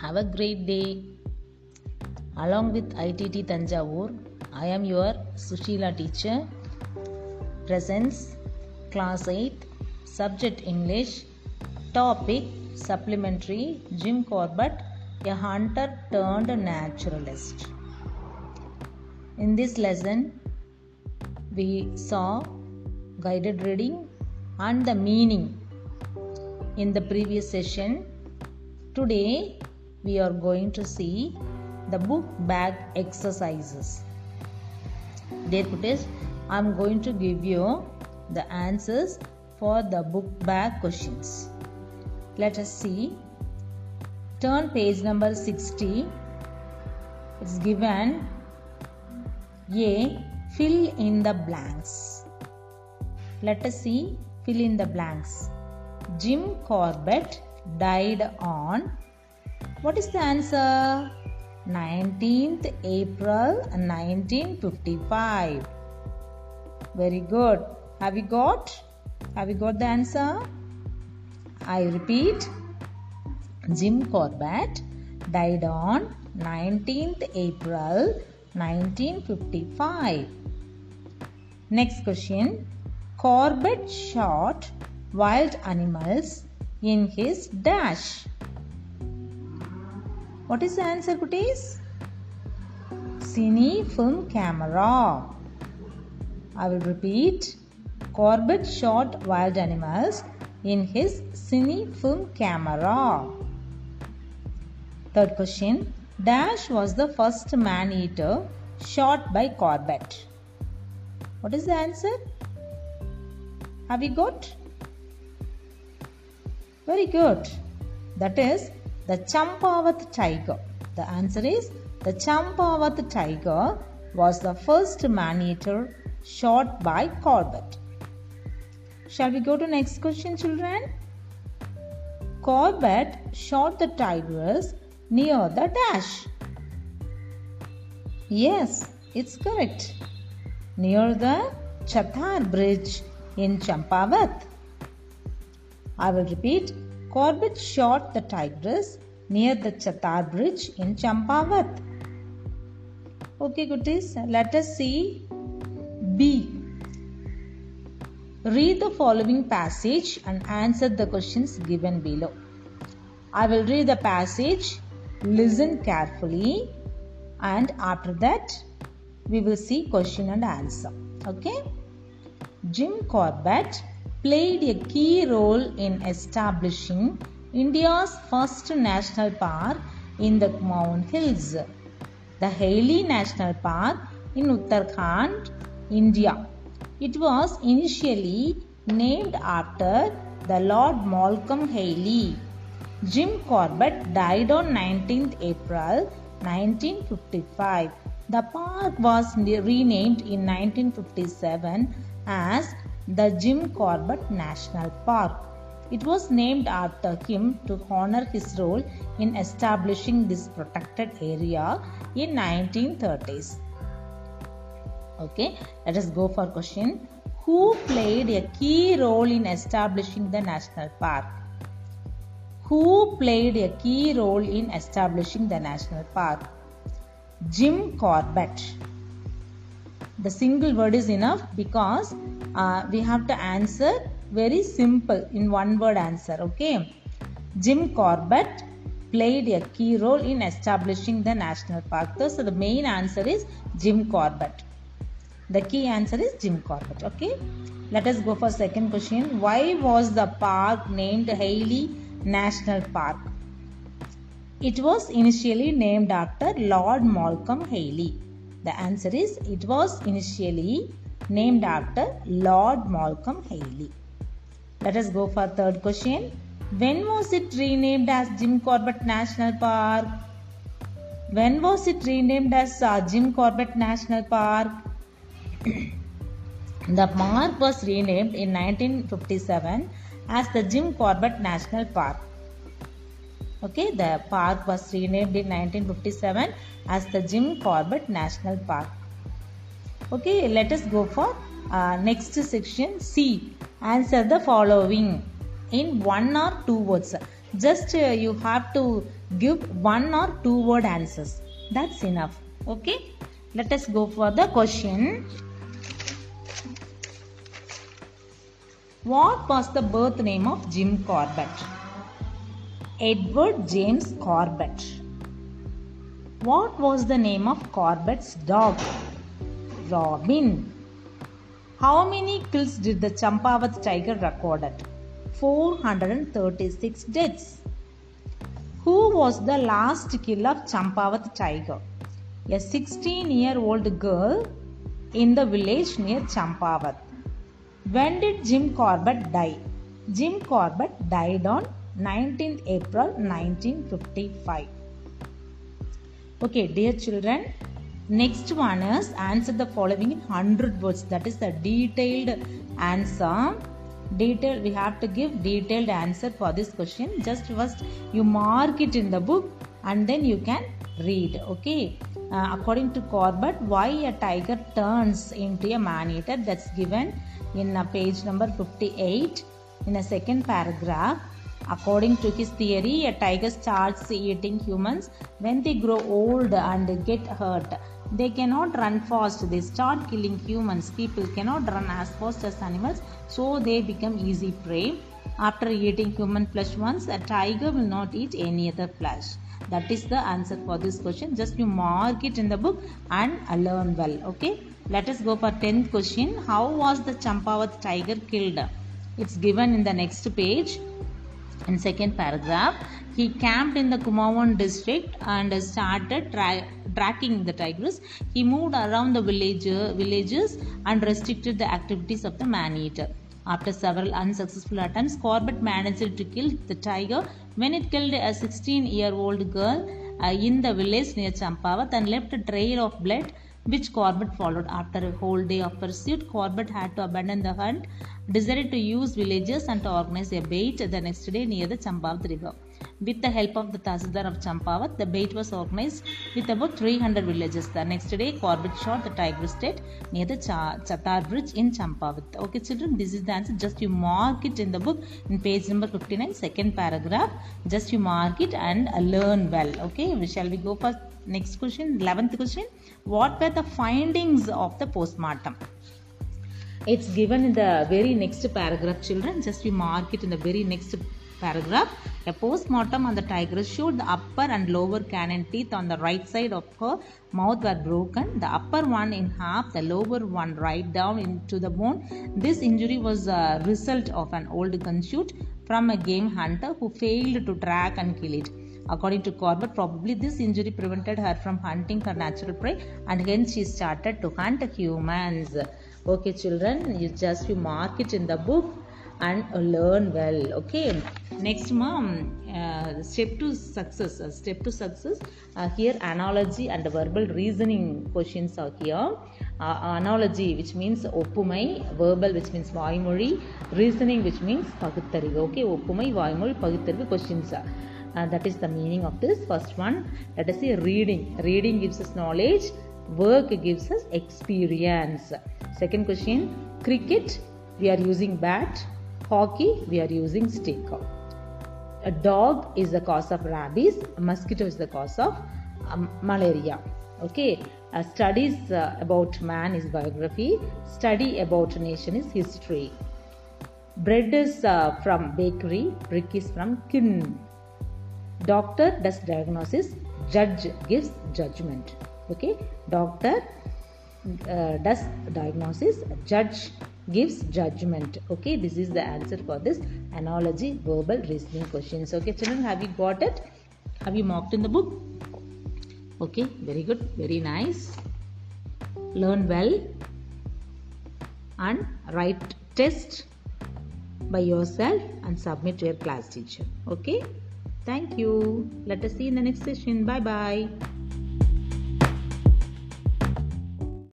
Have a great day. Along with ITT Thanjavur, I am your Sushila teacher. Presents class 8, subject English, topic supplementary Jim Corbett, a hunter turned naturalist. In this lesson, we saw guided reading and the meaning in the previous session. Today, we are going to see the book back exercises. Dear pupils, I am going to give you the answers for the book back questions. Let us see. Turn page number 60. It's given A. Fill in the blanks. Let us see. Fill in the blanks. Jim Corbett died on. What is the answer? 19th April 1955. Very good. Have you got? Have you got the answer? I repeat. Jim Corbett died on 19th April 1955. Next question. Corbett shot wild animals in his dash. What is the answer, Kutis? Cine film camera. I will repeat. Corbett shot wild animals in his cine film camera. Third question. Dash was the first man eater shot by Corbett. What is the answer? Have you got? Very good. That is the Champavat tiger. The answer is the Champavat tiger was the first man-eater shot by Corbett. Shall we go to next question children? Corbett shot the tigress near the dash. Yes, it's correct. Near the Chatar bridge in Champavat. I will repeat. Corbett shot the tigress near the Chatar bridge in Champavat. Okay, goodies. Let us see B. Read the following passage and answer the questions given below. I will read the passage, listen carefully, and after that, we will see question and answer. Okay? Jim Corbett played a key role in establishing India's first national park in the Mount Hills, the Hailey National Park in Uttarakhand, India. It was initially named after the Lord Malcolm Hailey. Jim Corbett died on 19th April 1955. The park was renamed in 1957 as the Jim Corbett National Park. It was named after him to honor his role in establishing this protected area in 1930s. Okay, let us go for question. Who played a key role in establishing the national park? Who played a key role in establishing the national park? Jim Corbett. The single word is enough because uh, we have to answer very simple in one word answer. Okay. Jim Corbett played a key role in establishing the national park. So the main answer is Jim Corbett. The key answer is Jim Corbett. Okay. Let us go for second question. Why was the park named Hailey National Park? It was initially named after Lord Malcolm Hailey. The answer is it was initially named after Lord Malcolm Hailey. Let us go for third question. When was it renamed as Jim Corbett National Park? When was it renamed as uh, Jim Corbett National Park? the park was renamed in 1957 as the Jim Corbett National Park. Okay, the park was renamed in 1957 as the Jim Corbett National Park. Okay, let us go for uh, next section C. Answer the following in one or two words. just uh, you have to give one or two word answers. That's enough. Okay let us go for the question. What was the birth name of jim corbett? Edward james corbett. What was the name of corbett's dog robin. How many kills did the champavat tiger recorded? 436 deaths. Who was the last kill of champavat tiger? A 16 year old girl in the village near champavat. When did jim corbett die? Jim corbett died on 19th april 1955 okay dear children next one is answer the following in 100 words. That is the detailed answer. Detail we have to give detailed answer for this question. Just first you mark it in the book and then you can read okay? Uh, according to corbett why a tiger turns into a man-eater that's given in uh, page number 58 in a second paragraph according to his theory a tiger starts eating humans when they grow old and get hurt. They cannot run fast. They start killing humans. People cannot run as fast as animals so they become easy prey. After eating human flesh once a tiger will not eat any other flesh. That is the answer for this question. Just you mark it in the book and learn well okay? Let us go for 10th question. How was the champavat tiger killed? It's given in the next page in second paragraph he camped in the kumaon district and started tra- tracking the tigers he moved around the village, villages and restricted the activities of the man-eater after several unsuccessful attempts corbett managed to kill the tiger. When it killed a 16 year old girl uh, in the village near champavat and left a trail of blood which Corbett followed. After a whole day of pursuit, Corbett had to abandon the hunt, decided to use villagers and to organize a bait the next day near the Champavat river. With the help of the Tahsildar of Champavat, the bait was organized with about 300 villages. The next day, Corbett shot the tiger's dead near the Ch- Chatar bridge in Champavat. Okay, children, this is the answer. Just you mark it in the book in page number 59, second paragraph. Just you mark it and learn well. Okay, shall we go for next question 11th question what were the findings of the postmortem it's given in the very next paragraph children just you mark it in the very next paragraph a postmortem on the tigress showed the upper and lower canine teeth on the right side of her mouth were broken. The upper one in half the lower one right down into the bone. This injury was a result of an old gunshot from a game hunter who failed to track and kill it. According to Corbett, probably this injury prevented her from hunting her natural prey and hence she started to hunt humans. Okay, children, you just you mark it in the book and learn well. Okay, next, mom, uh, step to success. Uh, step to success. Uh, here, analogy and verbal reasoning questions are here. Uh, analogy, which means ஒப்புமை verbal, which means வாய்மொழி reasoning, which means பகுத்தறிவு. Okay, ஒப்புமை வாய்மொழி பகுத்தறிவு questions. Uh, that is the meaning of this first one let us see reading reading gives us knowledge work gives us experience second question cricket we are using bat hockey we are using stick a dog is the cause of rabies a mosquito is the cause of um, malaria. Okay uh, studies uh, about man is biography study about nation is history. Bread is uh, from bakery brick is from kiln. Doctor does diagnosis judge gives judgment. Okay doctor uh, does diagnosis judge gives judgment okay this is the answer for this analogy verbal reasoning questions okay children have you got it have you marked in the book okay very good very nice learn well and write test by yourself and submit to your class teacher okay Thank you. Let us see in the next session. Bye bye.